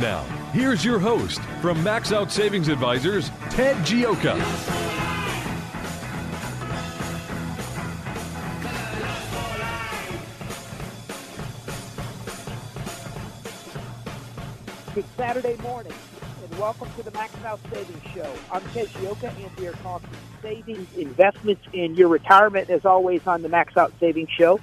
Now, here's your host from Max Out Savings Advisors, Ted Gioka. It's Saturday morning, and welcome to the Max Out Savings Show. I'm Ted Gioka, and we are talking savings, investments, and your retirement, as always, on the Max Out Savings Show.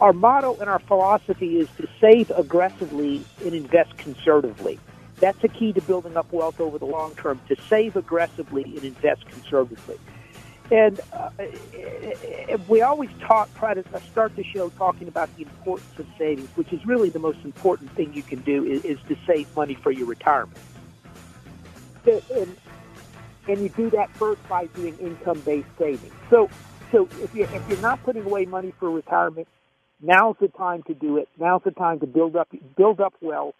Our motto and our philosophy is to save aggressively and invest conservatively. That's a key to building up wealth over the long term, to save aggressively and invest conservatively. And uh, we always talk, try to start the show talking about the importance of savings, which is really the most important thing you can do is, is to save money for your retirement. And, and you do that first by doing income-based savings. So, so if you're, if you're not putting away money for retirement, now's the time to do it. Now's the time to build up, build up wealth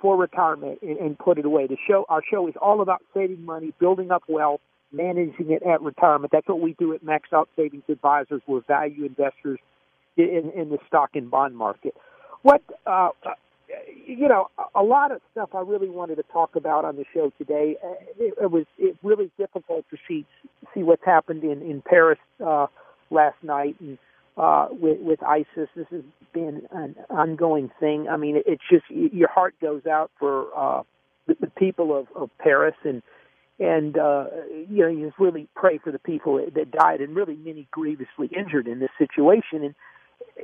for retirement and, and put it away. The show, our show is all about saving money, building up wealth, managing it at retirement. That's what we do at Max Out Savings Advisors. We're value investors in, in the stock and bond market. What, uh, you know, a lot of stuff I really wanted to talk about on the show today. Uh, it, it was it really difficult to see see what's happened in in Paris uh, last night and uh, with with ISIS. This has been an ongoing thing. I mean, it's just your heart goes out for uh, the, the people of, of Paris and and uh, you know you just really pray for the people that died and really many grievously injured in this situation. And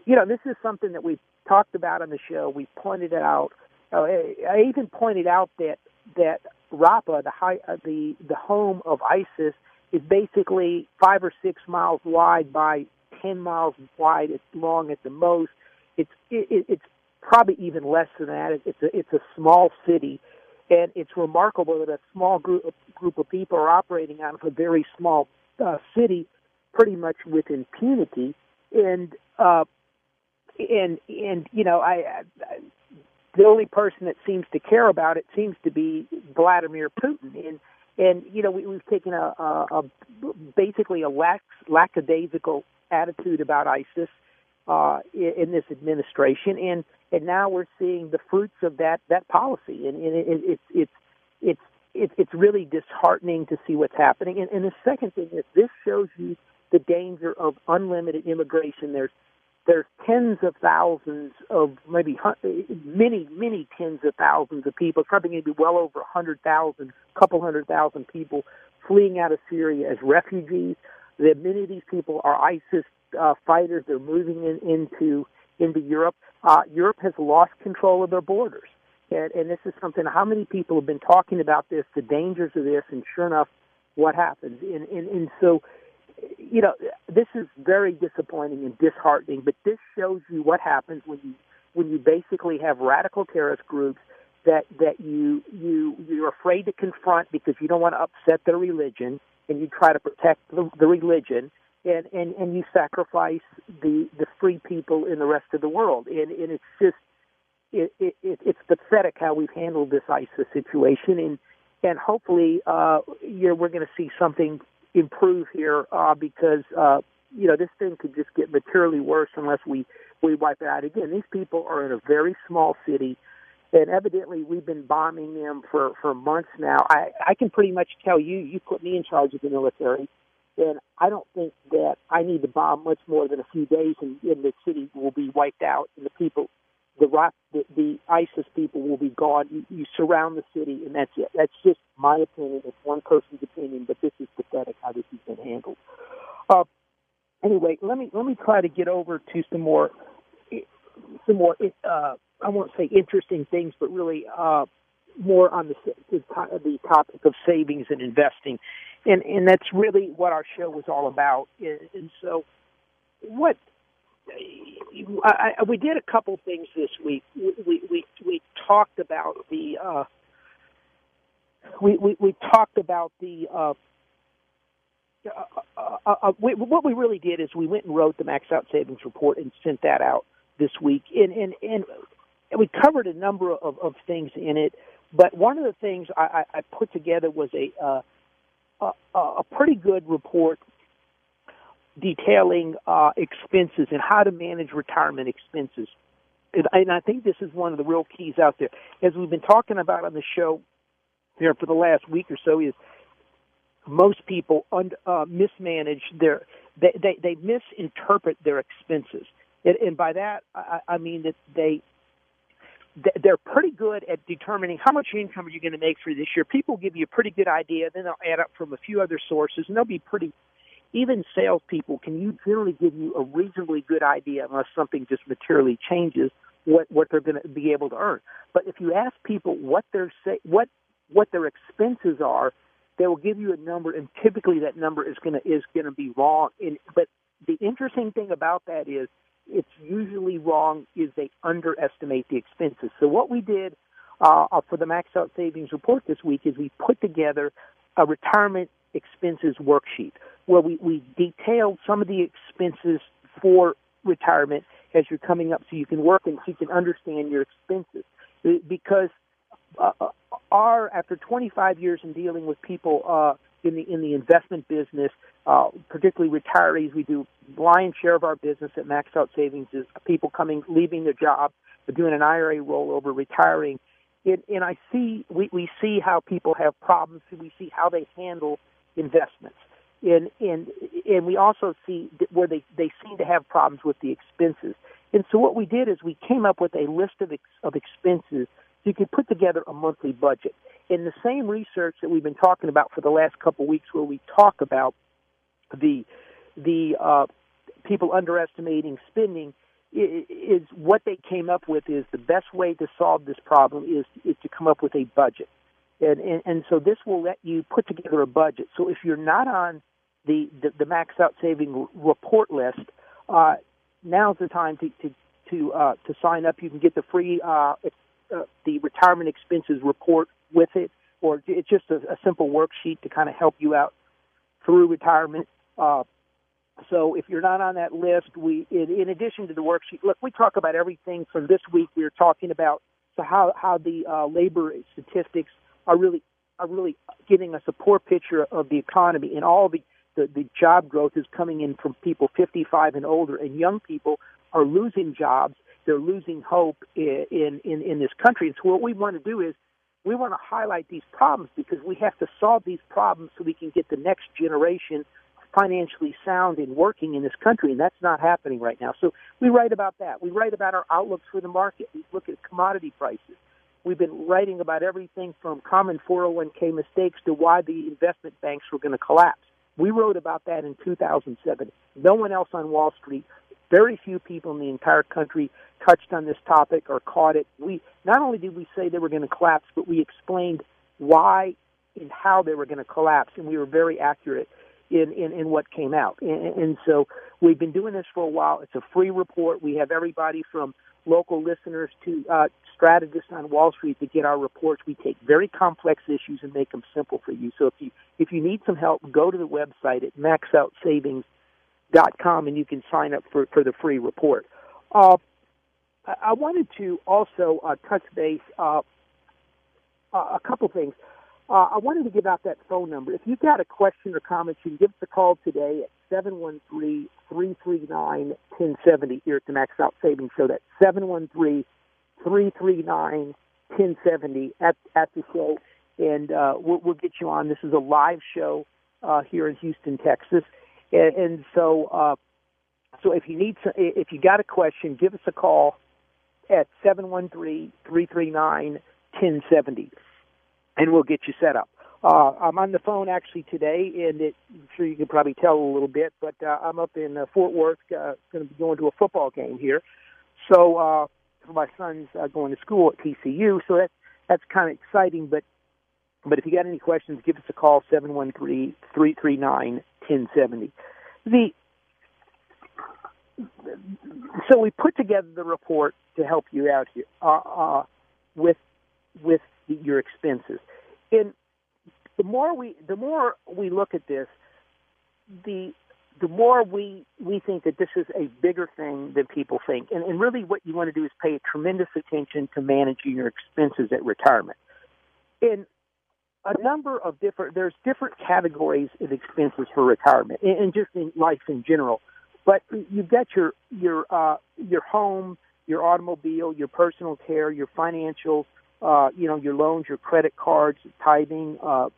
you know this is something that we've talked about on the show. We pointed it out. Uh, I even pointed out that that Raqqa, the high, uh, the the home of ISIS, is basically five or six miles wide by ten miles wide. It's long at the most. It's it, it's probably even less than that. It's a it's a small city and it's remarkable that a small group group of people are operating out of a very small uh, city, pretty much with impunity. And uh, and and you know, I, I the only person that seems to care about it seems to be Vladimir Putin. And and you know, we, we've taken a, a, a basically a lax, lackadaisical attitude about ISIS uh, in, in this administration, and and now we're seeing the fruits of that that policy, and, and it, it, it's it's it's it, it's really disheartening to see what's happening. And, and the second thing is this shows you the danger of unlimited immigration. There's there's tens of thousands of maybe many many tens of thousands of people. Probably going to be well over a hundred thousand, couple hundred thousand people fleeing out of Syria as refugees. That many of these people are ISIS uh, fighters. They're moving in, into into Europe. Uh, Europe has lost control of their borders. And, and this is something, how many people have been talking about this, the dangers of this, and sure enough, what happens? And, and, and so, you know, this is very disappointing and disheartening, but this shows you what happens when you, when you basically have radical terrorist groups that, that you, you, you're afraid to confront because you don't want to upset their religion and you try to protect the, the religion and, and, and you sacrifice the, the free people in the rest of the world. And, and it's just, it, it, it's pathetic how we've handled this ISIS situation. And, and hopefully, uh, you know, we're going to see something improve here, uh, because, uh, you know, this thing could just get materially worse unless we, we wipe it out. Again, these people are in a very small city and evidently we've been bombing them for for months now. I I can pretty much tell you, you put me in charge of the military and I don't think that I need to bomb much more than a few days and, and the city will be wiped out and the people the rock, the, the ISIS people will be gone. You, you surround the city, and that's it. That's just my opinion. It's one person's opinion, but this is pathetic how this has been handled. Uh, anyway, let me let me try to get over to some more some more. Uh, I won't say interesting things, but really uh, more on the, the the topic of savings and investing, and and that's really what our show was all about. And so, what I, I, we did a couple things this week. We we we talked about the uh, we, we we talked about the uh, uh, uh, uh, we, what we really did is we went and wrote the max out savings report and sent that out this week, and and and we covered a number of, of things in it. But one of the things I, I put together was a, uh, a a pretty good report detailing uh, expenses and how to manage retirement expenses. And, and I think this is one of the real keys out there. As we've been talking about on the show here for the last week or so, is most people un, uh, mismanage their they, they they misinterpret their expenses, and, and by that I, I mean that they they're pretty good at determining how much income are you going to make for this year. People give you a pretty good idea, then they'll add up from a few other sources, and they'll be pretty. Even salespeople can you generally give you a reasonably good idea unless something just materially changes what what they're going to be able to earn. But if you ask people what their say what what their expenses are, they will give you a number, and typically that number is going to is going to be wrong. And, but the interesting thing about that is it's usually wrong is they underestimate the expenses. So what we did uh, for the Max Out Savings Report this week is we put together a retirement expenses worksheet where we, we detailed some of the expenses for retirement as you're coming up so you can work and so you can understand your expenses. Because uh, uh our, after 25 years in dealing with people uh, in the in the investment business, uh, particularly retirees. We do lion's share of our business at Max Out Savings is people coming, leaving their job, doing an IRA rollover, retiring. It, and I see we, we see how people have problems. and We see how they handle investments, and and and we also see where they they seem to have problems with the expenses. And so what we did is we came up with a list of ex, of expenses so you could put together a monthly budget. In the same research that we've been talking about for the last couple of weeks, where we talk about the the uh, people underestimating spending, is what they came up with is the best way to solve this problem is is to come up with a budget, and and, and so this will let you put together a budget. So if you're not on the the, the max out saving report list, uh, now's the time to to to, uh, to sign up. You can get the free uh, uh, the retirement expenses report with it, or it's just a, a simple worksheet to kind of help you out through retirement. Uh, so if you're not on that list, we in, in addition to the worksheet, look, we talk about everything from this week. We are talking about so how how the uh, labor statistics are really are really giving us a poor picture of the economy, and all the, the the job growth is coming in from people 55 and older, and young people are losing jobs they're losing hope in, in, in, this country. And so what we want to do is we want to highlight these problems because we have to solve these problems so we can get the next generation financially sound and working in this country, and that's not happening right now. So we write about that. We write about our outlooks for the market. We look at commodity prices. We've been writing about everything from common 401k mistakes to why the investment banks were going to collapse. We wrote about that in 2007. No one else on Wall Street very few people in the entire country touched on this topic or caught it. We not only did we say they were going to collapse, but we explained why and how they were going to collapse, and we were very accurate in, in, in what came out. And, and so we've been doing this for a while. It's a free report. We have everybody from local listeners to uh, strategists on Wall Street to get our reports. We take very complex issues and make them simple for you. So if you if you need some help, go to the website at maxoutsavings.com and you can sign up for, for the free report. Uh, I wanted to also uh, touch base uh, a couple things. Uh, I wanted to give out that phone number. If you've got a question or comment, you can give us a call today at 713-339-1070 here at the Max Out Savings Show. That's 713-339-1070 at, at the show. And uh, we'll, we'll get you on. This is a live show uh, here in Houston, Texas. And, and so, uh, so if you need, to, if you got a question, give us a call at 713-339-1070, and we'll get you set up. Uh, I'm on the phone actually today, and it, I'm sure you can probably tell a little bit, but uh, I'm up in uh, Fort Worth, uh, going to be going to a football game here. So uh, my son's uh, going to school at TCU, so that that's kind of exciting. But but if you got any questions, give us a call seven one three three three nine ten seventy. The so we put together the report to help you out here uh, uh, with with your expenses. And the more we the more we look at this, the the more we we think that this is a bigger thing than people think. And, and really, what you want to do is pay tremendous attention to managing your expenses at retirement. And a number of different, there's different categories of expenses for retirement, and, and just in life in general. But you've got your your uh, your home, your automobile, your personal care, your financials, uh, you know, your loans, your credit cards, tithing, uh,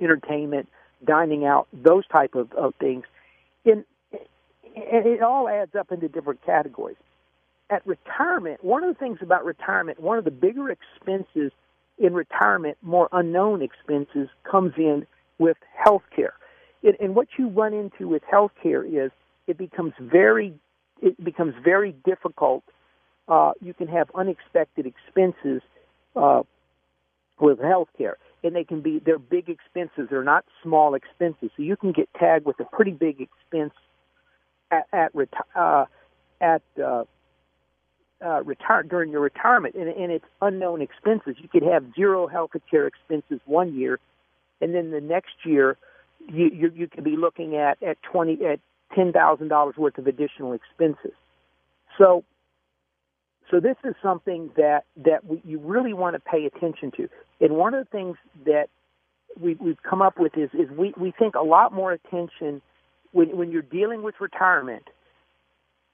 entertainment, dining out, those type of, of things. And, it all adds up into different categories. At retirement, one of the things about retirement, one of the bigger expenses in retirement, more unknown expenses, comes in with health care. And, and what you run into with health care is it becomes very it becomes very difficult. Uh, you can have unexpected expenses uh, with health care, and they can be they're big expenses. They're not small expenses, so you can get tagged with a pretty big expense at at reti- uh, at uh, uh, retire during your retirement, and, and it's unknown expenses. You could have zero health care expenses one year, and then the next year you you, you could be looking at at twenty at ten thousand dollars worth of additional expenses. So, so this is something that that we, you really want to pay attention to. And one of the things that we, we've come up with is is we, we think a lot more attention when when you're dealing with retirement.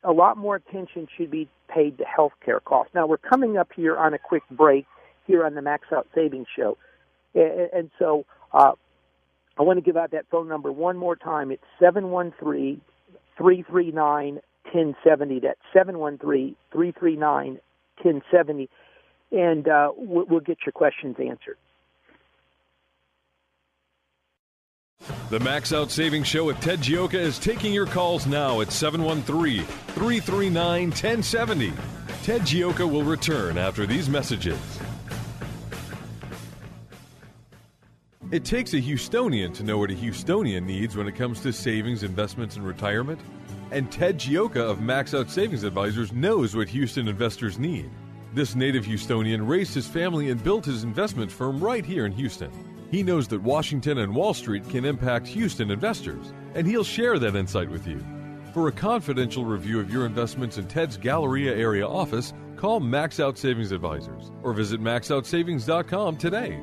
A lot more attention should be paid to health care costs. Now we're coming up here on a quick break here on the Max Out Savings Show, and, and so uh, I want to give out that phone number one more time. It's 713 339 1070. That's 713 339 1070. And uh, we'll, we'll get your questions answered. The Max Out Savings Show with Ted Gioka is taking your calls now at 713 339 1070. Ted Gioka will return after these messages. It takes a Houstonian to know what a Houstonian needs when it comes to savings, investments, and retirement. And Ted Gioka of Max Out Savings Advisors knows what Houston investors need. This native Houstonian raised his family and built his investment firm right here in Houston. He knows that Washington and Wall Street can impact Houston investors, and he'll share that insight with you. For a confidential review of your investments in Ted's Galleria area office, call Max Out Savings Advisors or visit maxoutsavings.com today.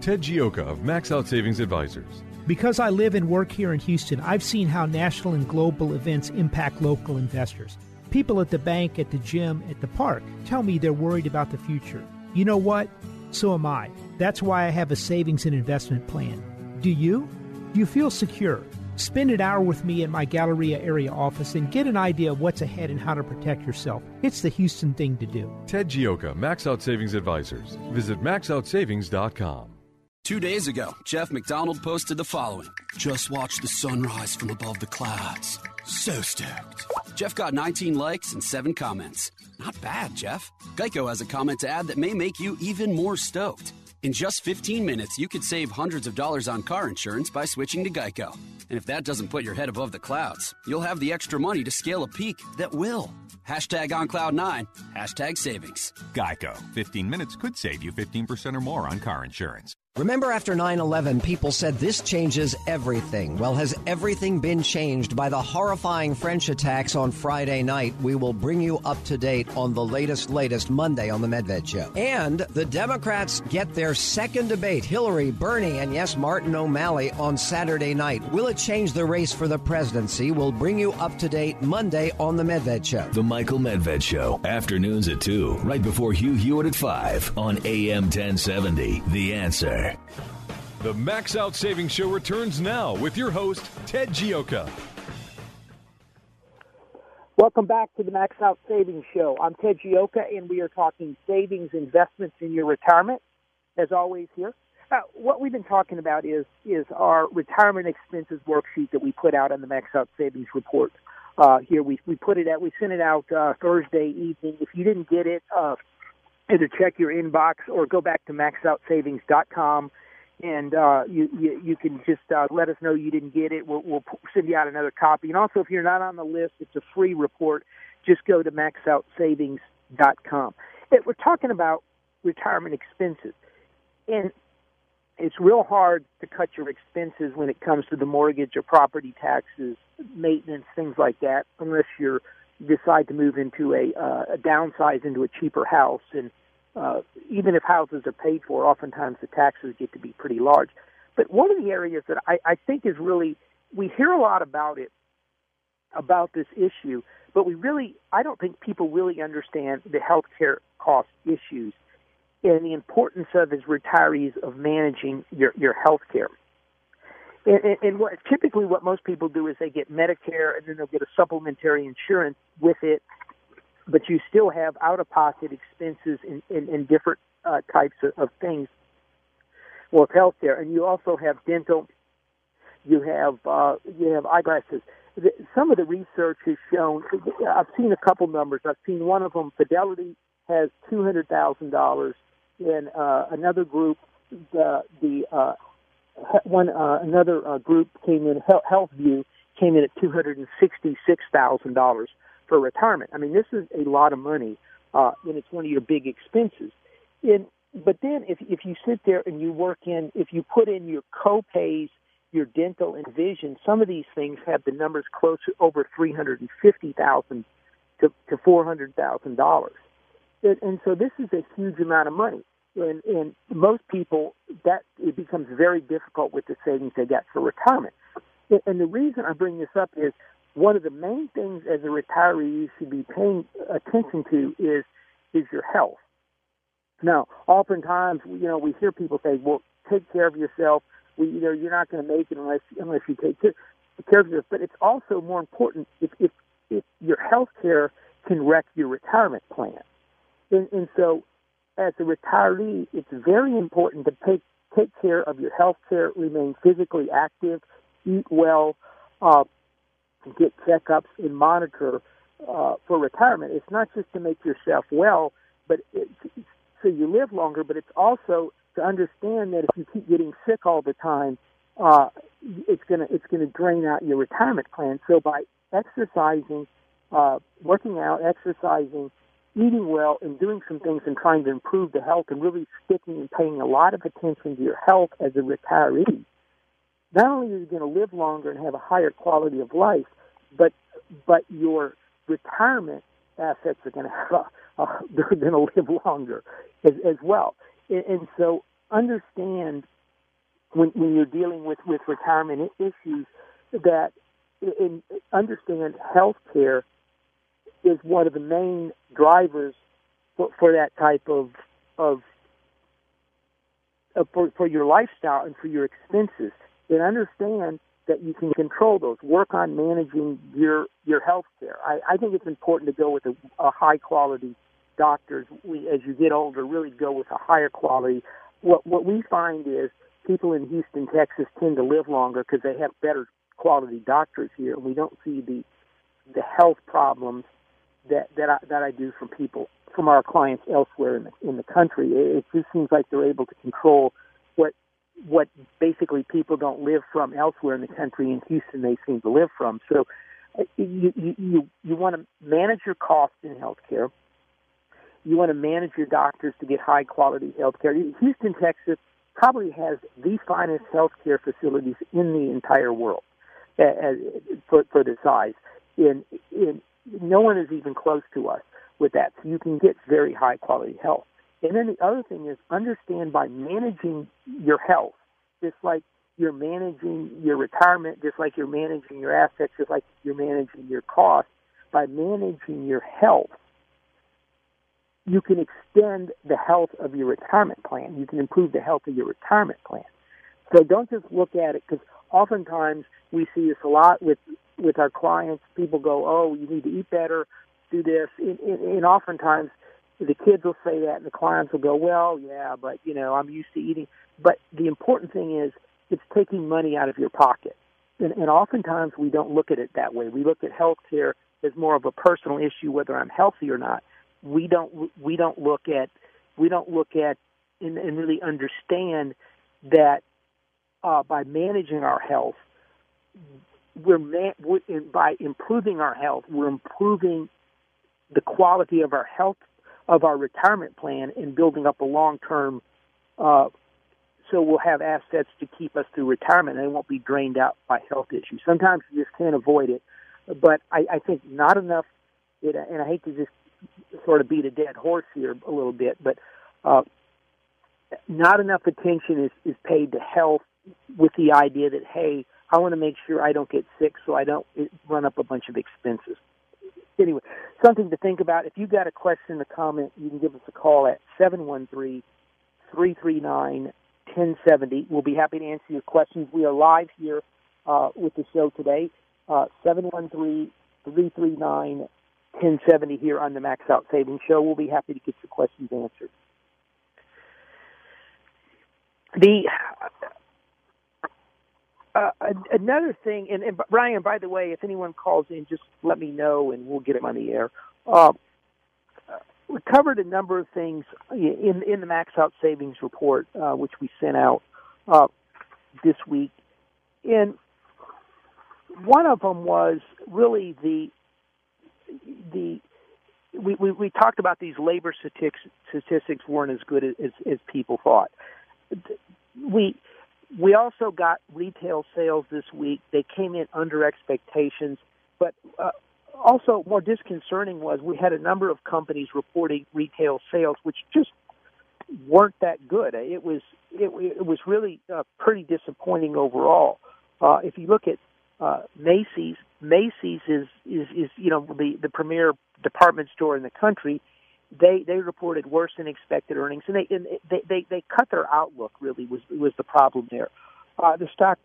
Ted Gioka of Max Out Savings Advisors. Because I live and work here in Houston, I've seen how national and global events impact local investors. People at the bank, at the gym, at the park tell me they're worried about the future. You know what? So am I. That's why I have a savings and investment plan. Do you? Do you feel secure? Spend an hour with me in my Galleria area office and get an idea of what's ahead and how to protect yourself. It's the Houston thing to do. Ted Gioka, Max Out Savings Advisors. Visit maxoutsavings.com. Two days ago, Jeff McDonald posted the following Just watch the sunrise from above the clouds. So stoked. Jeff got 19 likes and 7 comments. Not bad, Jeff. Geico has a comment to add that may make you even more stoked. In just 15 minutes, you could save hundreds of dollars on car insurance by switching to Geico. And if that doesn't put your head above the clouds, you'll have the extra money to scale a peak that will. Hashtag on cloud nine, hashtag savings. Geico. 15 minutes could save you 15% or more on car insurance. Remember after 9 11, people said this changes everything. Well, has everything been changed by the horrifying French attacks on Friday night? We will bring you up to date on the latest, latest Monday on The Medved Show. And the Democrats get their second debate Hillary, Bernie, and yes, Martin O'Malley on Saturday night. Will it change the race for the presidency? We'll bring you up to date Monday on The Medved Show. The Michael Medved Show, afternoons at 2, right before Hugh Hewitt at 5 on AM 1070. The answer. The Max Out Savings Show returns now with your host, Ted Gioka. Welcome back to the Max Out Savings Show. I'm Ted Gioka, and we are talking savings investments in your retirement. As always, here, uh, what we've been talking about is is our retirement expenses worksheet that we put out on the Max Out Savings Report. Uh, here we we put it out. We sent it out uh, Thursday evening. If you didn't get it, uh, either check your inbox or go back to maxoutsavings.com and uh, you, you you can just uh, let us know you didn't get it. We'll, we'll send you out another copy. And also, if you're not on the list, it's a free report. Just go to maxoutsavings.com. And we're talking about retirement expenses, and it's real hard to cut your expenses when it comes to the mortgage or property taxes, maintenance, things like that, unless you're you decide to move into a, uh, a downsize into a cheaper house and uh, even if houses are paid for, oftentimes the taxes get to be pretty large. But one of the areas that I, I think is really, we hear a lot about it, about this issue, but we really, I don't think people really understand the healthcare cost issues and the importance of as retirees of managing your, your health care. And, and, what typically what most people do is they get Medicare and then they'll get a supplementary insurance with it but you still have out of pocket expenses in, in, in different uh, types of, of things with healthcare, and you also have dental. You have uh, you have eyeglasses. Some of the research has shown. I've seen a couple numbers. I've seen one of them. Fidelity has two hundred thousand dollars. In uh, another group, the the uh, one uh, another uh, group came in. HealthView came in at two hundred and sixty six thousand dollars for retirement. I mean, this is a lot of money, uh, and it's one of your big expenses. And but then if if you sit there and you work in, if you put in your co-pays, your dental and vision, some of these things have the numbers close to over three hundred and fifty thousand to to four hundred thousand dollars. And so this is a huge amount of money. And, and most people, that it becomes very difficult with the savings they get for retirement. And the reason I bring this up is one of the main things as a retiree you should be paying attention to is is your health. Now, oftentimes, you know, we hear people say, "Well, take care of yourself." We, you know, you're not going to make it unless unless you take care, care of yourself. But it's also more important if if, if your health care can wreck your retirement plan. And, and so, as a retiree, it's very important to take take care of your health care, remain physically active, eat well, uh, get checkups and monitor uh, for retirement. It's not just to make yourself well, but it, so you live longer. But it's also to understand that if you keep getting sick all the time, uh, it's gonna it's gonna drain out your retirement plan. So by exercising, uh, working out, exercising, eating well, and doing some things and trying to improve the health and really sticking and paying a lot of attention to your health as a retiree, not only are you going to live longer and have a higher quality of life, but but your retirement assets are going to have a, they're going to live longer as, as well. And, and so understand when, when you're dealing with with retirement issues that understand health care is one of the main drivers for, for that type of of uh, for, for your lifestyle and for your expenses. And understand that you can control those. Work on managing your your health care. I, I think it's important to go with a, a high quality doctors. We, as you get older, really go with a higher quality. What what we find is people in Houston, Texas, tend to live longer because they have better quality doctors here, and we don't see the the health problems that that I, that I do from people from our clients elsewhere in the in the country. It, it just seems like they're able to control what what basically people don't live from elsewhere in the country. In Houston, they seem to live from. So uh, you you you, you want to manage your costs in healthcare. You want to manage your doctors to get high quality healthcare. Houston, Texas, probably has the finest healthcare facilities in the entire world uh, for for the size. In in no one is even close to us with that. So you can get very high quality health. And then the other thing is understand by managing your health, just like you're managing your retirement, just like you're managing your assets, just like you're managing your costs, by managing your health, you can extend the health of your retirement plan. You can improve the health of your retirement plan. So don't just look at it because oftentimes we see this a lot with with our clients, people go, "Oh, you need to eat better, do this," and, and, oftentimes the kids will say that, and the clients will go, "Well, yeah, but you know, I'm used to eating." But the important thing is, it's taking money out of your pocket, and, and oftentimes we don't look at it that way. We look at health care as more of a personal issue, whether I'm healthy or not. We don't we don't look at we don't look at and, and really understand that uh, by managing our health, we're, man, we're in, by improving our health, we're improving the quality of our health of our retirement plan and building up a long term. Uh, so we'll have assets to keep us through retirement, and it won't be drained out by health issues. Sometimes you just can't avoid it, but I, I think not enough. It, and I hate to just sort of beat a dead horse here a little bit, but uh, not enough attention is, is paid to health with the idea that hey, I want to make sure I don't get sick, so I don't run up a bunch of expenses. Anyway, something to think about. If you've got a question, a comment, you can give us a call at seven one three three three nine ten seventy. We'll be happy to answer your questions. We are live here uh, with the show today. Uh, seven one three three three nine ten seventy here on the Max Out Savings Show. We'll be happy to get your questions answered. The uh, another thing, and, and Brian, by the way, if anyone calls in, just let me know, and we'll get them on the air. Uh, we covered a number of things in in the Max Out Savings Report, uh, which we sent out uh, this week, and one of them was really the the we, we, we talked about these labor statistics, statistics weren't as good as, as people thought. We we also got retail sales this week. They came in under expectations, but uh, also more disconcerting was we had a number of companies reporting retail sales which just weren't that good. It was it, it was really uh, pretty disappointing overall. Uh, if you look at uh, Macy's, Macy's is is is you know the the premier department store in the country they they reported worse than expected earnings, and they and they they, they cut their outlook. Really was was the problem there. Uh, the stock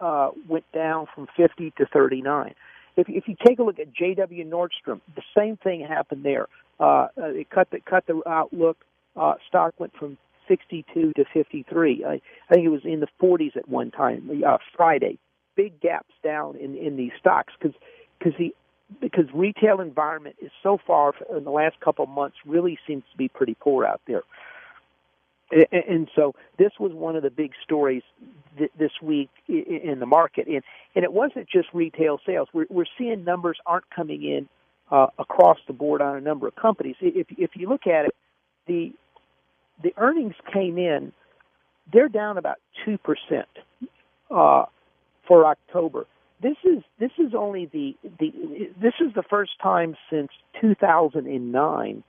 uh, went down from 50 to 39. If if you take a look at JW Nordstrom, the same thing happened there. Uh, it cut the cut the outlook. Uh, stock went from 62 to 53. I, I think it was in the 40s at one time. Uh, Friday, big gaps down in in these stocks because because the because retail environment is so far in the last couple of months really seems to be pretty poor out there. And so this was one of the big stories this week in the market, and and it wasn't just retail sales. We're we're seeing numbers aren't coming in uh, across the board on a number of companies. If if you look at it, the the earnings came in, they're down about two percent uh, for October this is this is only the the this is the first time since 2009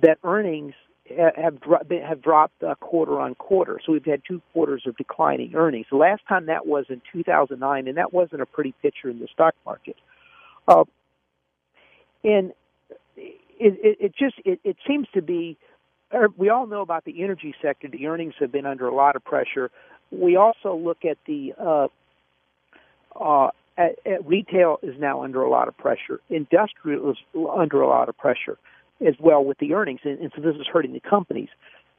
that earnings have have dropped uh, quarter on quarter. So we've had two quarters of declining earnings. The last time that was in 2009, and that wasn't a pretty picture in the stock market. Uh, and it, it, it just it, it seems to be. Er, we all know about the energy sector. The earnings have been under a lot of pressure. We also look at the uh, uh, at, at retail is now under a lot of pressure. Industrial is under a lot of pressure as well with the earnings, and, and so this is hurting the companies.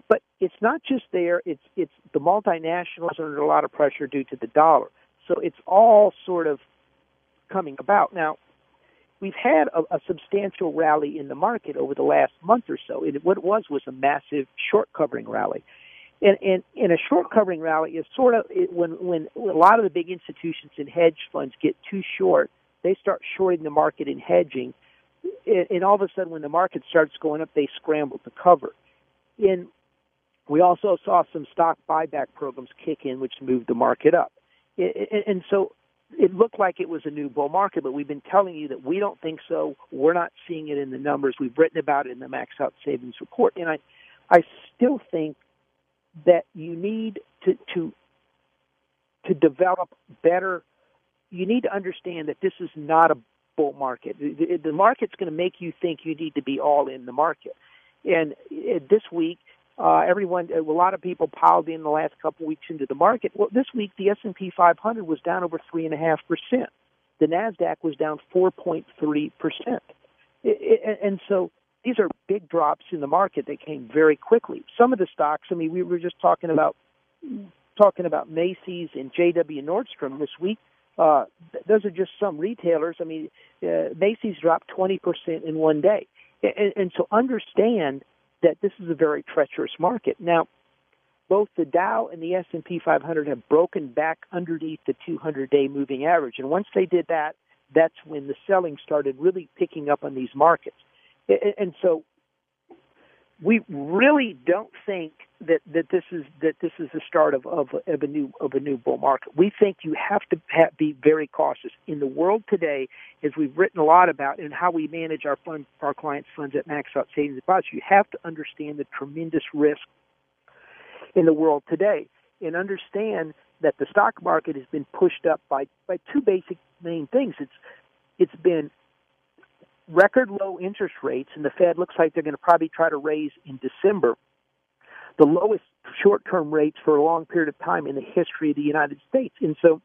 But it's not just there; it's it's the multinationals are under a lot of pressure due to the dollar. So it's all sort of coming about now. We've had a, a substantial rally in the market over the last month or so. And what it was was a massive short covering rally. And, in, and a short covering rally is sort of when, when a lot of the big institutions and hedge funds get too short, they start shorting the market and hedging. And all of a sudden, when the market starts going up, they scramble to cover. And we also saw some stock buyback programs kick in, which moved the market up. And so it looked like it was a new bull market, but we've been telling you that we don't think so. We're not seeing it in the numbers. We've written about it in the Max Out Savings Report. And I, I still think that you need to to to develop better. You need to understand that this is not a bull market. The, the market's going to make you think you need to be all in the market. And uh, this week, uh, everyone, a lot of people piled in the last couple weeks into the market. Well, this week the S and P 500 was down over three and a half percent. the Nasdaq was down 4.3 percent, and so these are big drops in the market that came very quickly. Some of the stocks, I mean, we were just talking about talking about Macy's and JW Nordstrom this week. Uh, those are just some retailers. I mean, uh, Macy's dropped 20% in one day. And, and so understand that this is a very treacherous market. Now, both the Dow and the S&P 500 have broken back underneath the 200-day moving average. And once they did that, that's when the selling started really picking up on these markets. And so we really don't think that, that this is that this is the start of, of, of a new of a new bull market. We think you have to be very cautious in the world today, as we've written a lot about, and how we manage our fund our clients' funds at Max Out Savings Deposits. You have to understand the tremendous risk in the world today, and understand that the stock market has been pushed up by by two basic main things. It's it's been record low interest rates, and the Fed looks like they're going to probably try to raise in December the lowest short term rates for a long period of time in the history of the United States. And so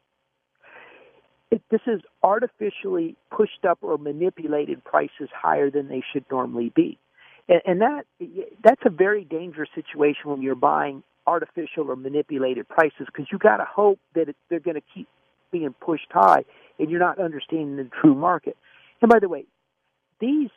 it, this is artificially pushed up or manipulated prices higher than they should normally be. And, and that that's a very dangerous situation when you're buying artificial or manipulated prices because you got to hope that it, they're going to keep being pushed high and you're not understanding the true market. And by the way, these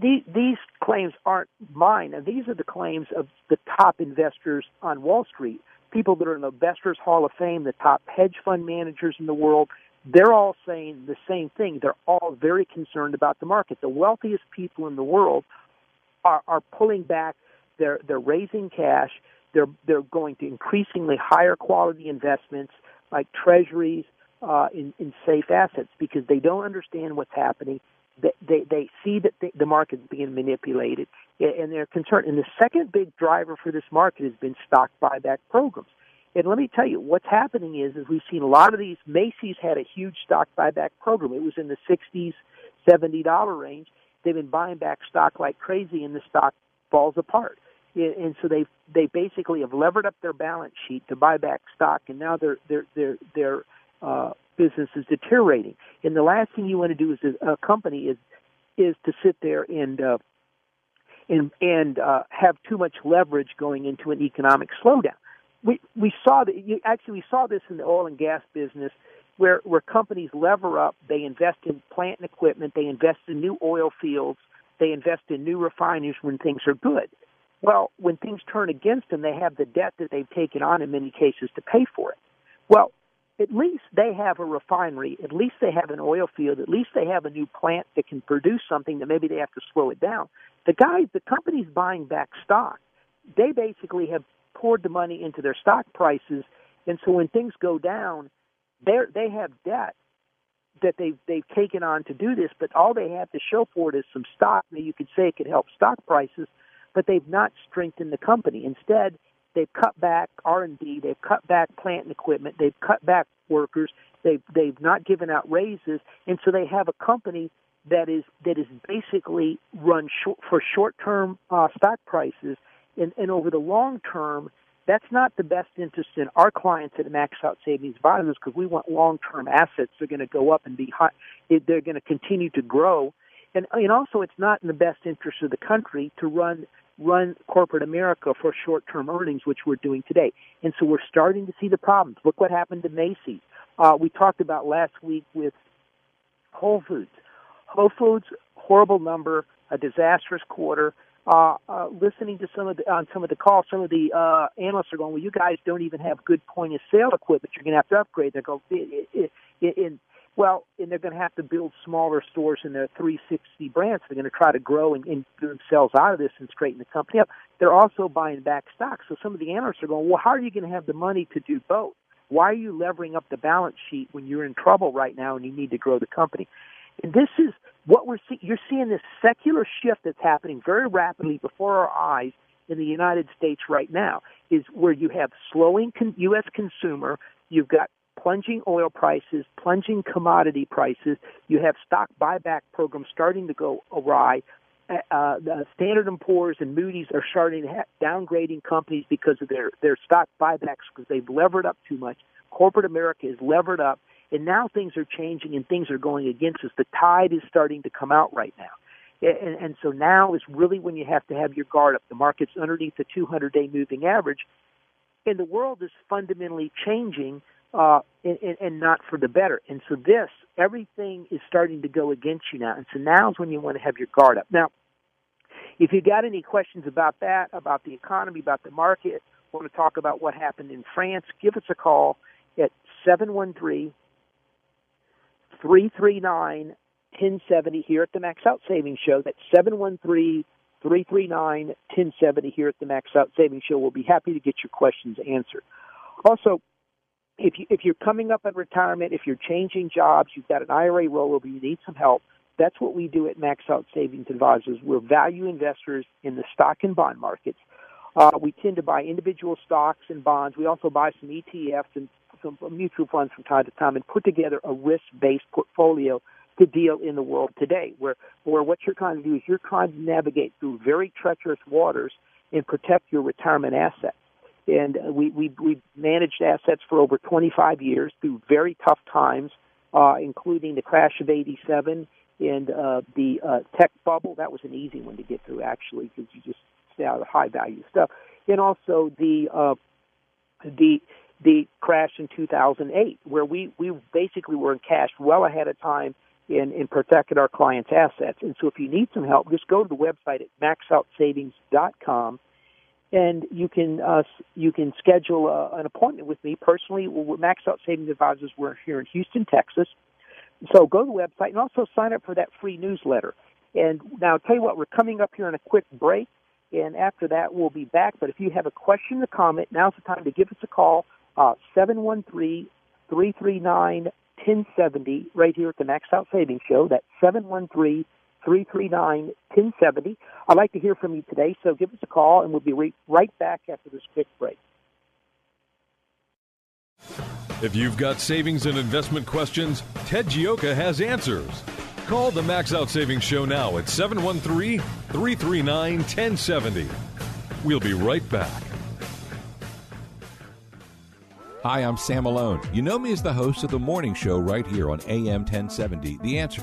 these, these claims aren't mine, and these are the claims of the top investors on Wall Street, people that are in the Investors Hall of Fame, the top hedge fund managers in the world. They're all saying the same thing. They're all very concerned about the market. The wealthiest people in the world are, are pulling back. They're they're raising cash. They're they're going to increasingly higher quality investments like treasuries uh, in in safe assets because they don't understand what's happening they they see that the, the market's being manipulated and they're concerned. And the second big driver for this market has been stock buyback programs. And let me tell you, what's happening is, is we've seen a lot of these. Macy's had a huge stock buyback program. It was in the sixties, seventy dollar range. They've been buying back stock like crazy, and the stock falls apart. And so they they basically have levered up their balance sheet to buy back stock, and now they're they're they're they're uh, business is deteriorating. And the last thing you want to do as a company is is to sit there and uh, and and uh, have too much leverage going into an economic slowdown. We we saw that you, actually we saw this in the oil and gas business where where companies lever up, they invest in plant and equipment, they invest in new oil fields, they invest in new refineries when things are good. Well, when things turn against them, they have the debt that they've taken on in many cases to pay for it. Well, at least they have a refinery, at least they have an oil field, at least they have a new plant that can produce something that maybe they have to slow it down. The guys, the companies buying back stock, they basically have poured the money into their stock prices, and so when things go down, they they have debt that they've they've taken on to do this, but all they have to show for it is some stock. Now you could say it could help stock prices, but they've not strengthened the company. Instead, They've cut back R&D. They've cut back plant and equipment. They've cut back workers. They've they've not given out raises, and so they have a company that is that is basically run short, for short-term uh, stock prices, and, and over the long term, that's not the best interest in our clients at Max Out Savings Advisors because we want long-term assets. They're going to go up and be high. They're going to continue to grow, and and also it's not in the best interest of the country to run run corporate America for short term earnings, which we're doing today. And so we're starting to see the problems. Look what happened to Macy's. Uh, we talked about last week with Whole Foods. Whole Foods, horrible number, a disastrous quarter. Uh, uh, listening to some of the on some of the calls, some of the uh, analysts are going, "Well, you guys don't even have good point of sale equipment. You're going to have to upgrade." They go, in, well, and they're going to have to build smaller stores in their 360 brands. They're going to try to grow and, and get themselves out of this and straighten the company up. They're also buying back stock. So some of the analysts are going, well, how are you going to have the money to do both? Why are you levering up the balance sheet when you're in trouble right now and you need to grow the company? And this is what we're seeing. You're seeing this secular shift that's happening very rapidly before our eyes in the United States right now is where you have slowing con- U.S. consumer, you've got plunging oil prices, plunging commodity prices. You have stock buyback programs starting to go awry. Uh, uh Standard and Poor's and Moody's are starting to ha- downgrading companies because of their their stock buybacks because they've levered up too much. Corporate America is levered up, And now things are changing and things are going against us. The tide is starting to come out right now. And, and so now is really when you have to have your guard up. The market's underneath the 200 day moving average, and the world is fundamentally changing uh, and, and not for the better. And so this, everything is starting to go against you now. And so now is when you want to have your guard up. Now, if you got any questions about that, about the economy, about the market, want to talk about what happened in France, give us a call at 713 339 1070 here at the Max Out Savings Show. That's 713 339 1070 here at the Max Out Savings Show. We'll be happy to get your questions answered. Also, if you if you're coming up on retirement, if you're changing jobs, you've got an IRA rollover, you need some help. That's what we do at Max Out Savings Advisors. We're value investors in the stock and bond markets. Uh, we tend to buy individual stocks and bonds. We also buy some ETFs and some mutual funds from time to time and put together a risk-based portfolio to deal in the world today, where, where what you're trying to do is you're trying to navigate through very treacherous waters and protect your retirement assets. And we, we, we managed assets for over 25 years through very tough times, uh, including the crash of 87 and uh, the uh, tech bubble. That was an easy one to get through, actually, because you just stay out of high value stuff. And also the uh, the the crash in 2008, where we we basically were in cash well ahead of time and, and protected our clients' assets. And so, if you need some help, just go to the website at maxoutsavings.com and you can uh, you can schedule uh, an appointment with me personally. Max Out Savings Advisors. We're here in Houston, Texas. So go to the website and also sign up for that free newsletter. And now I'll tell you what, we're coming up here on a quick break, and after that we'll be back. But if you have a question or comment, now's the time to give us a call, uh, seven one three three three nine ten seventy, right here at the Max Out Savings Show. That's seven one three 339 1070. I'd like to hear from you today, so give us a call and we'll be re- right back after this quick break. If you've got savings and investment questions, Ted Gioka has answers. Call the Max Out Savings Show now at 713 339 1070. We'll be right back. Hi, I'm Sam Malone. You know me as the host of the morning show right here on AM 1070, The Answer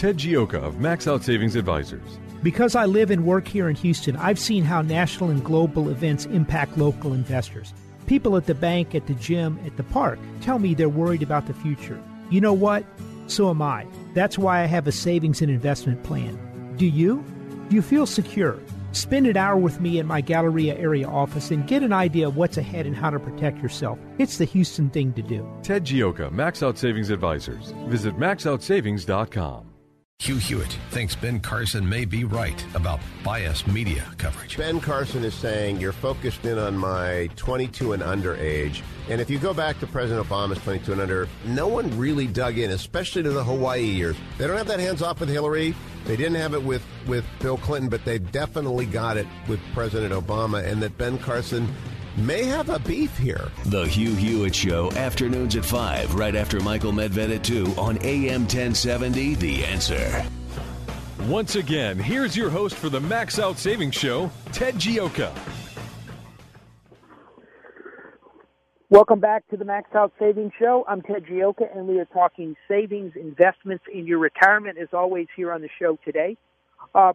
Ted Gioka of Max Out Savings Advisors. Because I live and work here in Houston, I've seen how national and global events impact local investors. People at the bank, at the gym, at the park tell me they're worried about the future. You know what? So am I. That's why I have a savings and investment plan. Do you? You feel secure? Spend an hour with me in my Galleria area office and get an idea of what's ahead and how to protect yourself. It's the Houston thing to do. Ted Gioka, Max Out Savings Advisors. Visit maxoutsavings.com. Hugh Hewitt thinks Ben Carson may be right about biased media coverage. Ben Carson is saying you're focused in on my 22 and under age. And if you go back to President Obama's 22 and under, no one really dug in, especially to the Hawaii years. They don't have that hands off with Hillary. They didn't have it with, with Bill Clinton, but they definitely got it with President Obama. And that Ben Carson may have a beef here. The Hugh Hewitt Show, afternoons at 5, right after Michael Medved at 2 on AM 1070. The answer. Once again, here's your host for the Max Out Savings Show, Ted Gioka. Welcome back to the Max Out Savings Show. I'm Ted Gioka, and we are talking savings, investments in your retirement, as always, here on the show today. Uh,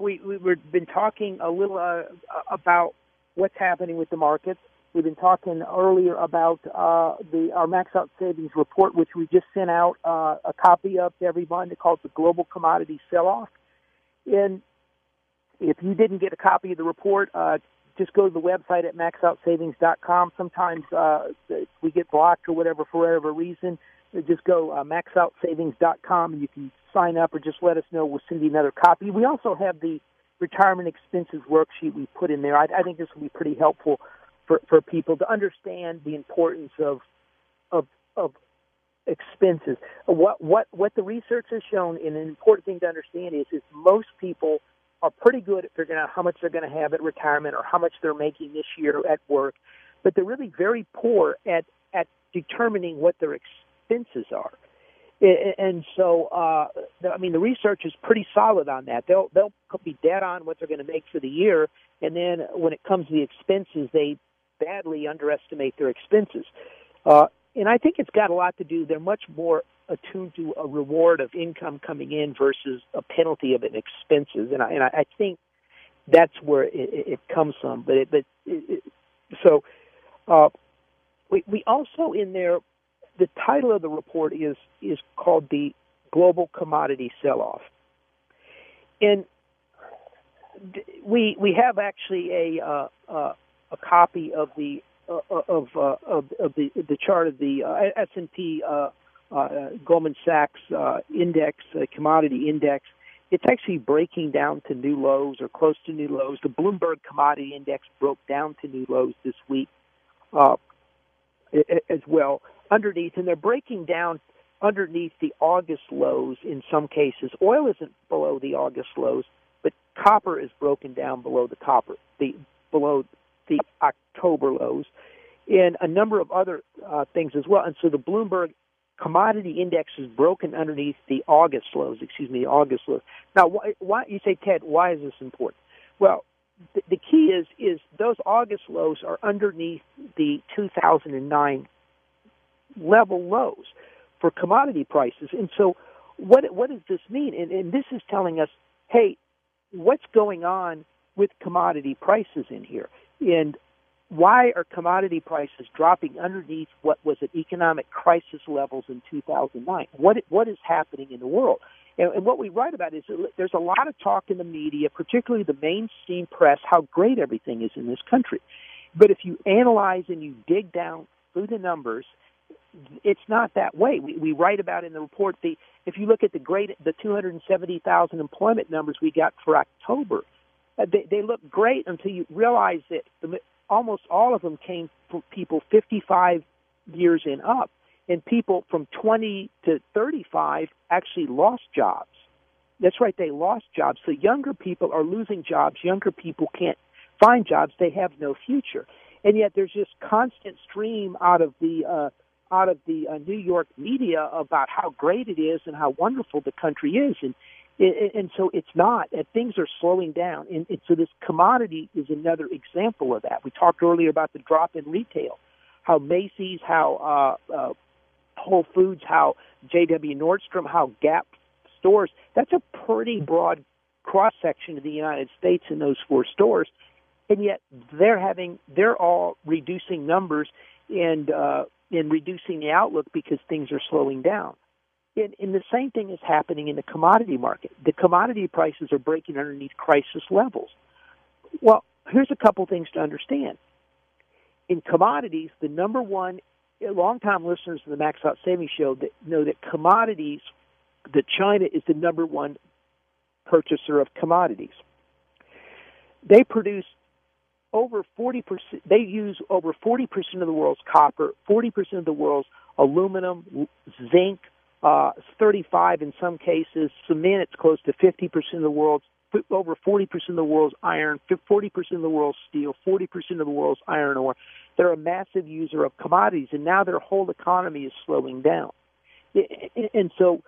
we, we've been talking a little uh, about what's happening with the markets. We've been talking earlier about uh, the our max out savings report, which we just sent out uh, a copy of to everyone. Called the Global Commodity Sell-Off. And if you didn't get a copy of the report, uh, just go to the website at maxoutsavings.com. Sometimes uh, we get blocked or whatever for whatever reason. Just go uh, maxoutsavings.com and you can sign up or just let us know. We'll send you another copy. We also have the retirement expenses worksheet we put in there. I, I think this will be pretty helpful for, for people to understand the importance of of of expenses. What what what the research has shown, and an important thing to understand is is most people are pretty good at figuring out how much they're going to have at retirement or how much they're making this year at work, but they're really very poor at at determining what their expenses are. And so, uh, I mean, the research is pretty solid on that. They'll they'll be dead on what they're going to make for the year, and then when it comes to the expenses, they badly underestimate their expenses. Uh, and I think it's got a lot to do. They're much more attuned to a reward of income coming in versus a penalty of an expenses, and I and I, think that's where it, it comes from. But it, but it, so uh, we we also in there the title of the report is is called the global commodity sell-off, and we we have actually a uh, uh, a copy of the uh, of, uh, of of the the chart of the uh, S and P uh, uh, Goldman Sachs uh, index uh, commodity index. It's actually breaking down to new lows or close to new lows. The Bloomberg Commodity Index broke down to new lows this week uh, as well underneath, and they're breaking down underneath the August lows in some cases. Oil isn't below the August lows, but copper is broken down below the copper, the below the October lows, and a number of other uh, things as well. And so the Bloomberg commodity index is broken underneath the August lows. Excuse me, August lows. Now, why, why you say, Ted? Why is this important? Well, the, the key is is those August lows are underneath the 2009 level lows for commodity prices. And so, what what does this mean? And, and this is telling us, hey, what's going on with commodity prices in here, and why are commodity prices dropping underneath what was at economic crisis levels in 2009? What what is happening in the world? And, and what we write about is there's a lot of talk in the media, particularly the mainstream press, how great everything is in this country. But if you analyze and you dig down through the numbers it's not that way. We, we write about in the report the if you look at the great the 270,000 employment numbers we got for October, uh, they, they look great until you realize that the, almost all of them came from people 55 years and up, and people from 20 to 35 actually lost jobs. That's right, they lost jobs. So younger people are losing jobs. Younger people can't find jobs. They have no future. And yet there's this constant stream out of the uh, out of the uh, New York media about how great it is and how wonderful the country is, and and so it's not. And things are slowing down, and, and so this commodity is another example of that. We talked earlier about the drop in retail, how Macy's, how uh, uh, Whole Foods, how J.W. Nordstrom, how Gap stores. That's a pretty broad cross section of the United States in those four stores, and yet they're having they're all reducing numbers and uh, in reducing the outlook because things are slowing down. And, and the same thing is happening in the commodity market. The commodity prices are breaking underneath crisis levels. Well, here's a couple things to understand. In commodities, the number one, longtime listeners of the Max Out Savings Show that know that commodities, that China is the number one purchaser of commodities. They produce over 40%, they use over 40% of the world's copper, 40% of the world's aluminum, zinc, uh, 35 in some cases, cement, it's close to 50% of the world's, over 40% of the world's iron, 40% of the world's steel, 40% of the world's iron ore. They're a massive user of commodities, and now their whole economy is slowing down. And so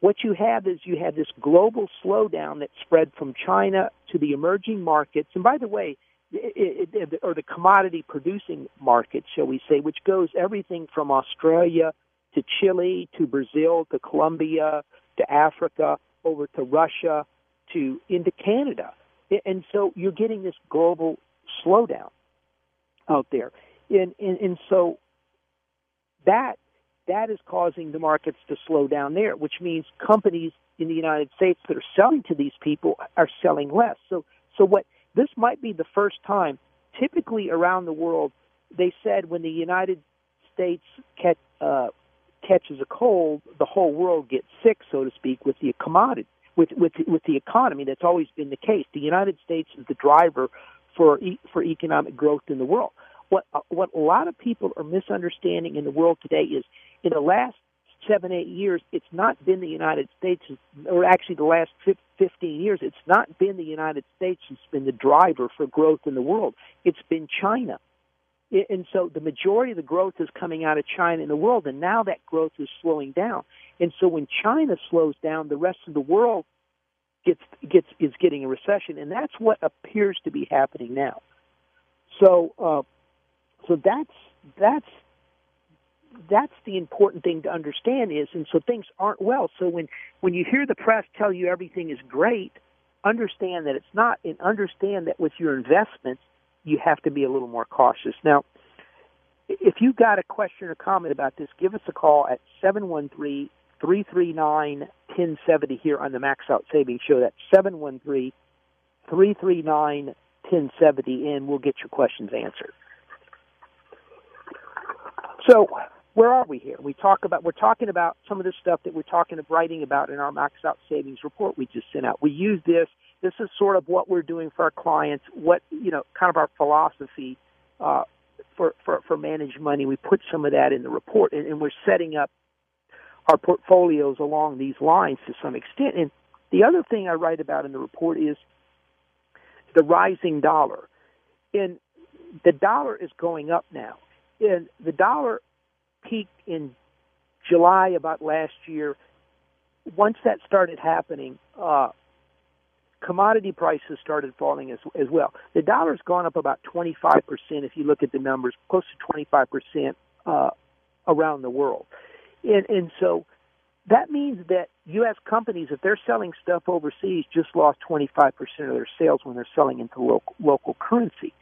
what you have is you have this global slowdown that spread from China to the emerging markets. And by the way, it, it, or the commodity producing market, shall we say, which goes everything from Australia to Chile to Brazil to Colombia to Africa over to Russia to into Canada. And so you're getting this global slowdown out there. And, and, and so that that is causing the markets to slow down there, which means companies in the United States that are selling to these people are selling less. So So what this might be the first time. Typically around the world, they said when the United States catch, uh, catches a cold, the whole world gets sick, so to speak, with the commodity, with with with the economy. That's always been the case. The United States is the driver for e- for economic growth in the world. What uh, what a lot of people are misunderstanding in the world today is in the last seven eight years, it's not been the United States, or actually the last fifteen years, it's not been the United States that's been the driver for growth in the world. It's been China. And so the majority of the growth is coming out of China in the world, and now that growth is slowing down. And so when China slows down, the rest of the world gets gets is getting a recession, and that's what appears to be happening now. So, uh, so that's that's that's the important thing to understand is, and so things aren't well. So when when you hear the press tell you everything is great, understand that it's not, and understand that with your investments you have to be a little more cautious. Now, if you've got a question or comment about this, give us a call at 713 339 1070 here on the Max Out Savings Show. That's 713 339 1070, and we'll get your questions answered. So, where are we here? We talk about we're talking about some of the stuff that we're talking of writing about in our Max Out Savings report we just sent out. We use this this is sort of what we're doing for our clients, what, you know, kind of our philosophy uh, for, for, for managed money. We put some of that in the report, and, and we're setting up our portfolios along these lines to some extent. And the other thing I write about in the report is the rising dollar. And the dollar is going up now. And the dollar peaked in July about last year. Once that started happening, uh, commodity prices started falling as, as well. The dollar's gone up about 25% if you look at the numbers, close to 25% uh, around the world. And, and so that means that U.S. companies, if they're selling stuff overseas, just lost 25% of their sales when they're selling into local, local currency.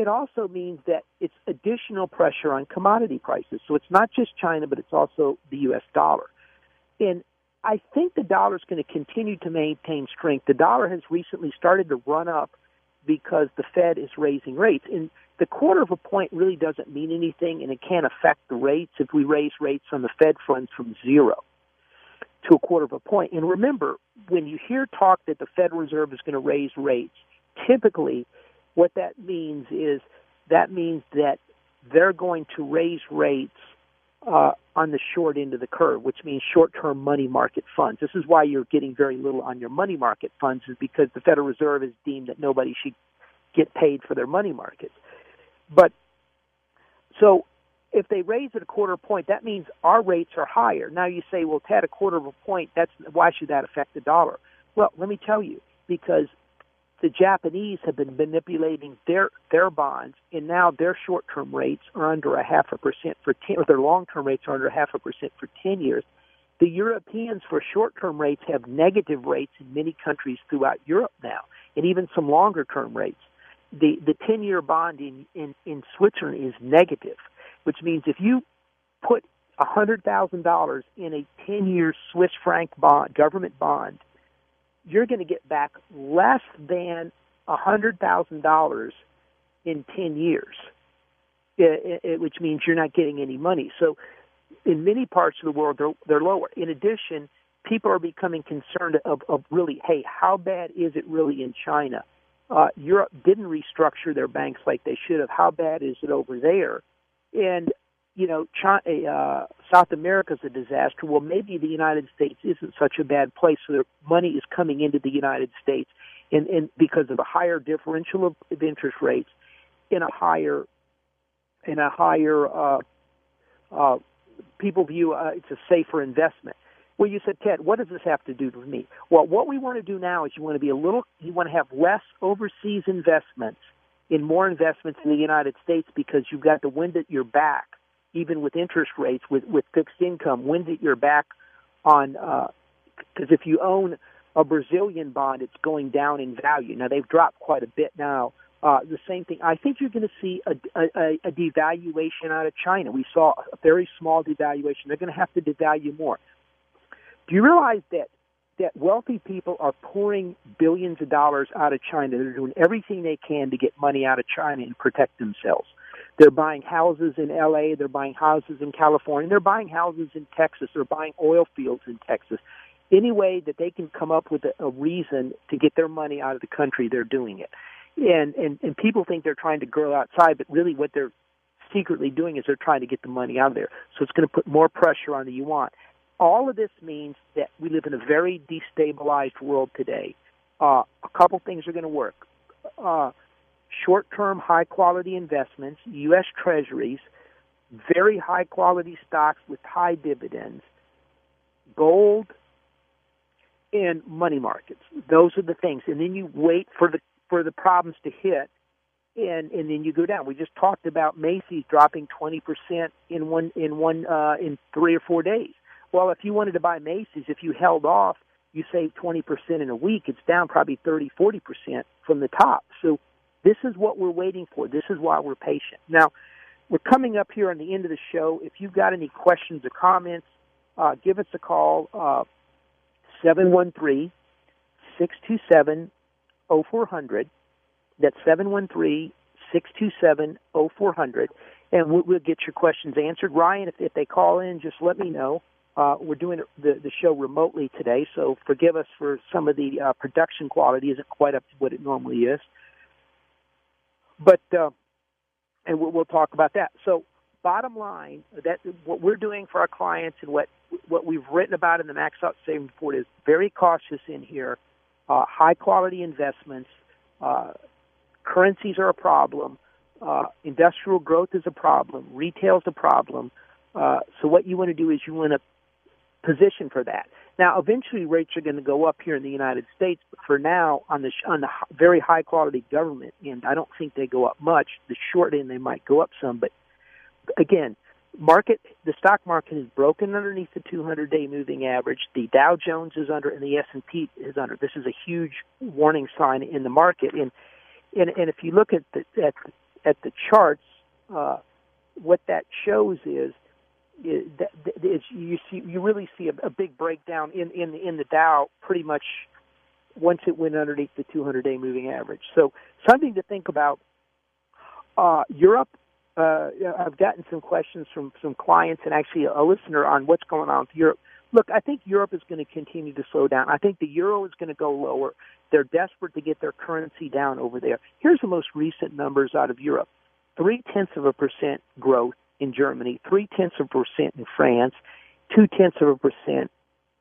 It also means that it's additional pressure on commodity prices. So it's not just China, but it's also the U.S. dollar. And I think the dollar is going to continue to maintain strength. The dollar has recently started to run up because the Fed is raising rates. And the quarter of a point really doesn't mean anything, and it can't affect the rates if we raise rates on the Fed funds from zero to a quarter of a point. And remember, when you hear talk that the Federal Reserve is going to raise rates, typically what that means is that means that they're going to raise rates uh, on the short end of the curve, which means short-term money market funds. This is why you're getting very little on your money market funds, is because the Federal Reserve has deemed that nobody should get paid for their money markets. But so if they raise it a quarter point, that means our rates are higher. Now you say, well, Ted, a quarter of a point, that's why should that affect the dollar? Well, let me tell you, because the Japanese have been manipulating their their bonds, and now their short term rates are under a half a percent for ten, or their long term rates are under a half a percent for ten years. The Europeans for short term rates have negative rates in many countries throughout Europe now, and even some longer term rates. The the ten year bond in, in in Switzerland is negative, which means if you put hundred thousand dollars in a ten year Swiss franc bond government bond you're going to get back less than a hundred thousand dollars in ten years, it, it, which means you're not getting any money. So, in many parts of the world, they're they're lower. In addition, people are becoming concerned of, of really, hey, how bad is it really in China? Uh, Europe didn't restructure their banks like they should have. How bad is it over there? And you know, China, uh, South America is a disaster. Well, maybe the United States isn't such a bad place, so their money is coming into the United States, and, and because of a higher differential of, of interest rates, in a higher, in a higher, uh, uh, people view uh, it's a safer investment. Well, you said, Ted, what does this have to do with me? Well, what we want to do now is you want to be a little, you want to have less overseas investments in more investments in the United States because you've got the wind at your back even with interest rates, with with fixed income, when's it you're back on? Because uh, if you own a Brazilian bond, it's going down in value. Now they've dropped quite a bit now. Uh, the same thing. I think you're going to see a, a, a devaluation out of China. We saw a very small devaluation. They're going to have to devalue more. Do you realize that that wealthy people are pouring billions of dollars out of China. They're doing everything they can to get money out of China and protect themselves. They're buying houses in LA, they're buying houses in California, they're buying houses in Texas, they're buying oil fields in Texas. Any way that they can come up with a, a reason to get their money out of the country, they're doing it. And, and and people think they're trying to grow outside, but really what they're secretly doing is they're trying to get the money out of there. So it's going to put more pressure on the yuan. All of this means that we live in a very destabilized world today. Uh, a couple things are going to work. Uh, short-term, high-quality investments, U.S. Treasuries, very high-quality stocks with high dividends, gold, and money markets. Those are the things. And then you wait for the for the problems to hit and and then you go down. We just talked about Macy's dropping 20% in one in one uh in 3 or 4 days. Well, if you wanted to buy Macy's, if you held off, you save 20% in a week. It's down probably 30, 40% from the top. So this is what we're waiting for. This is why we're patient. Now, we're coming up here on the end of the show. If you've got any questions or comments, uh, give us a call, uh, 713 627 0400. That's 713 627 0400. And we'll, we'll get your questions answered. Ryan, if, if they call in, just let me know. Uh, we're doing the, the show remotely today, so forgive us for some of the uh, production quality isn't quite up to what it normally is. But uh, and we'll, we'll talk about that. So, bottom line, that what we're doing for our clients and what what we've written about in the Max Out Saving Report is very cautious in here. Uh, high quality investments. Uh, currencies are a problem. Uh, industrial growth is a problem. Retail is a problem. Uh, so what you want to do is you want to position for that. Now, eventually rates are going to go up here in the United States, but for now, on the on the very high quality government end, I don't think they go up much. The short end they might go up some, but again, market the stock market is broken underneath the 200 day moving average. The Dow Jones is under, and the S and P is under. This is a huge warning sign in the market, and and, and if you look at the at at the charts, uh, what that shows is is you see you really see a, a big breakdown in in in the Dow pretty much once it went underneath the 200 day moving average. So something to think about. Uh, Europe. Uh, I've gotten some questions from some clients and actually a listener on what's going on with Europe. Look, I think Europe is going to continue to slow down. I think the euro is going to go lower. They're desperate to get their currency down over there. Here's the most recent numbers out of Europe: three tenths of a percent growth in Germany, three tenths of a percent in France, two tenths of a percent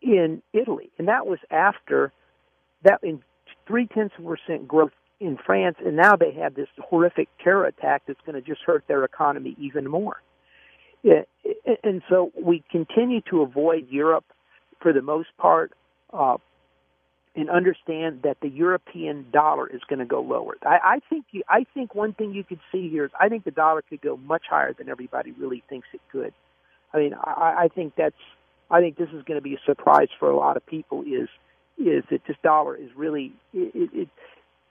in Italy, and that was after that in three tenths of a percent growth in France, and now they have this horrific terror attack that's going to just hurt their economy even more. And so we continue to avoid Europe for the most part, uh, and understand that the European dollar is going to go lower. I, I think you, I think one thing you could see here is I think the dollar could go much higher than everybody really thinks it could. I mean, I, I think that's I think this is going to be a surprise for a lot of people. Is is that this dollar is really it, it, it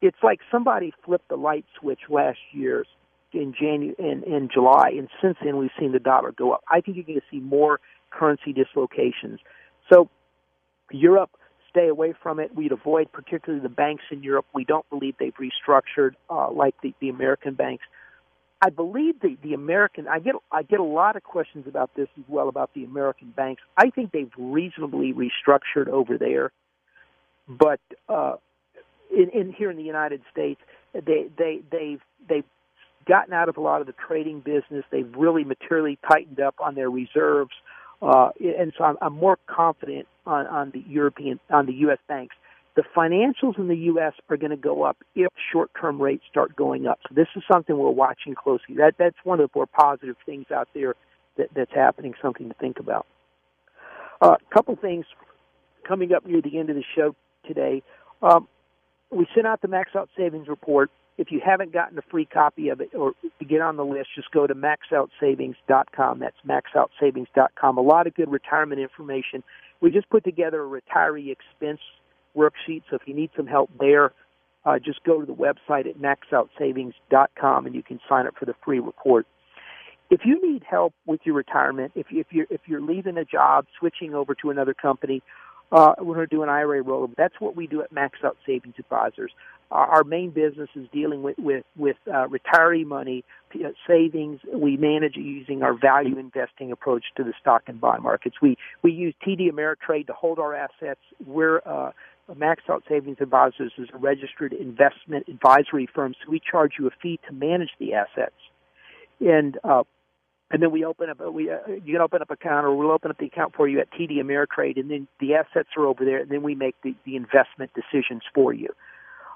it's like somebody flipped the light switch last year in January in, in July, and since then we've seen the dollar go up. I think you're going to see more currency dislocations. So Europe stay away from it. We'd avoid particularly the banks in Europe. We don't believe they've restructured uh, like the, the American banks. I believe the, the American. I get I get a lot of questions about this as well about the American banks. I think they've reasonably restructured over there, but uh, in, in here in the United States, they they they've they've gotten out of a lot of the trading business. They've really materially tightened up on their reserves. Uh, and so I'm, I'm more confident on, on the European, on the U.S. banks. The financials in the U.S. are going to go up if short-term rates start going up. So this is something we're watching closely. That that's one of the more positive things out there that, that's happening. Something to think about. A uh, couple things coming up near the end of the show today. Um, we sent out the Max Out Savings Report. If you haven't gotten a free copy of it or to get on the list, just go to maxoutsavings.com. That's maxoutsavings.com. A lot of good retirement information. We just put together a retiree expense worksheet, so if you need some help there, uh, just go to the website at maxoutsavings.com and you can sign up for the free report. If you need help with your retirement, if, you, if you're if you're leaving a job, switching over to another company, uh, we're going to do an IRA rollover. That's what we do at Max Out Savings Advisors. our main business is dealing with with with uh, retiree money uh, savings. We manage using our value investing approach to the stock and bond markets. We we use TD Ameritrade to hold our assets. We're uh, Max Out Savings Advisors is a registered investment advisory firm, so we charge you a fee to manage the assets. And uh, and then we open up we uh, you can open up an account or we'll open up the account for you at TD Ameritrade and then the assets are over there and then we make the, the investment decisions for you.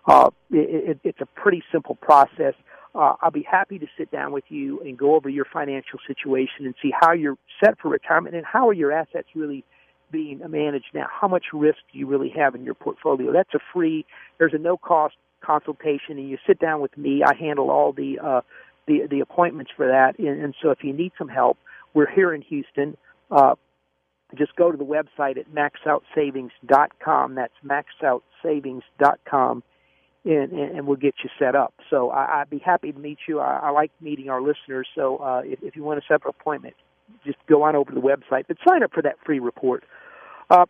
Uh, it, it, it's a pretty simple process. Uh, I'll be happy to sit down with you and go over your financial situation and see how you're set for retirement and how are your assets really being managed now. How much risk do you really have in your portfolio? That's a free. There's a no cost consultation, and you sit down with me. I handle all the uh, the the appointments for that. And, and so if you need some help, we're here in Houston. Uh, just go to the website at maxoutsavings.com. That's maxoutsavings.com. And, and, and we'll get you set up. So I, I'd be happy to meet you. I, I like meeting our listeners. So uh, if, if you want to set an appointment, just go on over to the website. But sign up for that free report. Uh,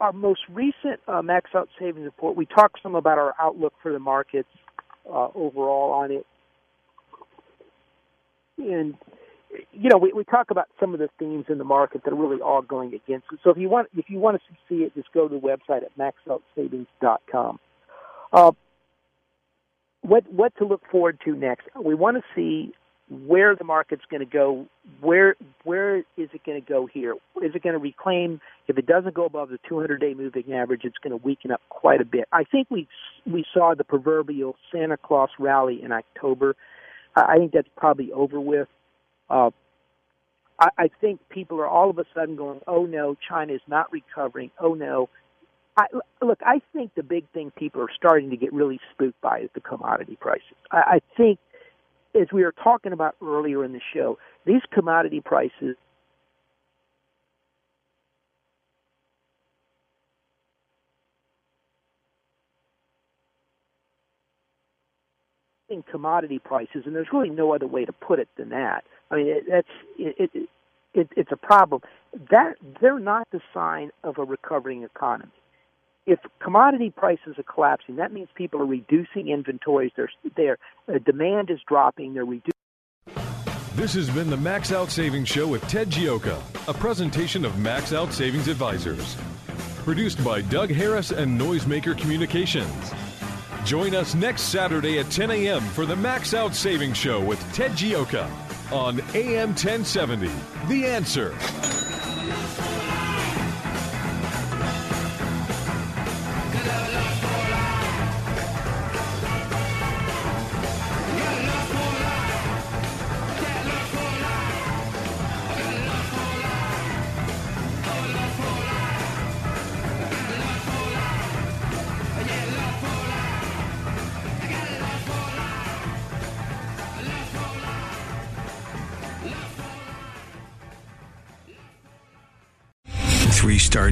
our most recent uh, Max Out Savings report, we talked some about our outlook for the markets uh, overall on it and you know, we, we talk about some of the themes in the market that are really all going against it. So if you want if you want to see it, just go to the website at maxoutsavings.com. Uh, what what to look forward to next? We want to see where the market's going to go. Where where is it going to go here? Is it going to reclaim? If it doesn't go above the 200-day moving average, it's going to weaken up quite a bit. I think we we saw the proverbial Santa Claus rally in October I think that's probably over with. Uh, I, I think people are all of a sudden going, "Oh no, China is not recovering. Oh no." I, look, I think the big thing people are starting to get really spooked by is the commodity prices. I, I think, as we were talking about earlier in the show, these commodity prices commodity prices, and there's really no other way to put it than that. I mean, it, it, it, it, it's a problem. That they're not the sign of a recovering economy. If commodity prices are collapsing, that means people are reducing inventories. Their their uh, demand is dropping. They're reducing. This has been the Max Out Savings Show with Ted Gioka, a presentation of Max Out Savings Advisors. Produced by Doug Harris and Noisemaker Communications. Join us next Saturday at 10 a.m. for the Max Out Savings Show with Ted Gioka on AM 1070. The answer.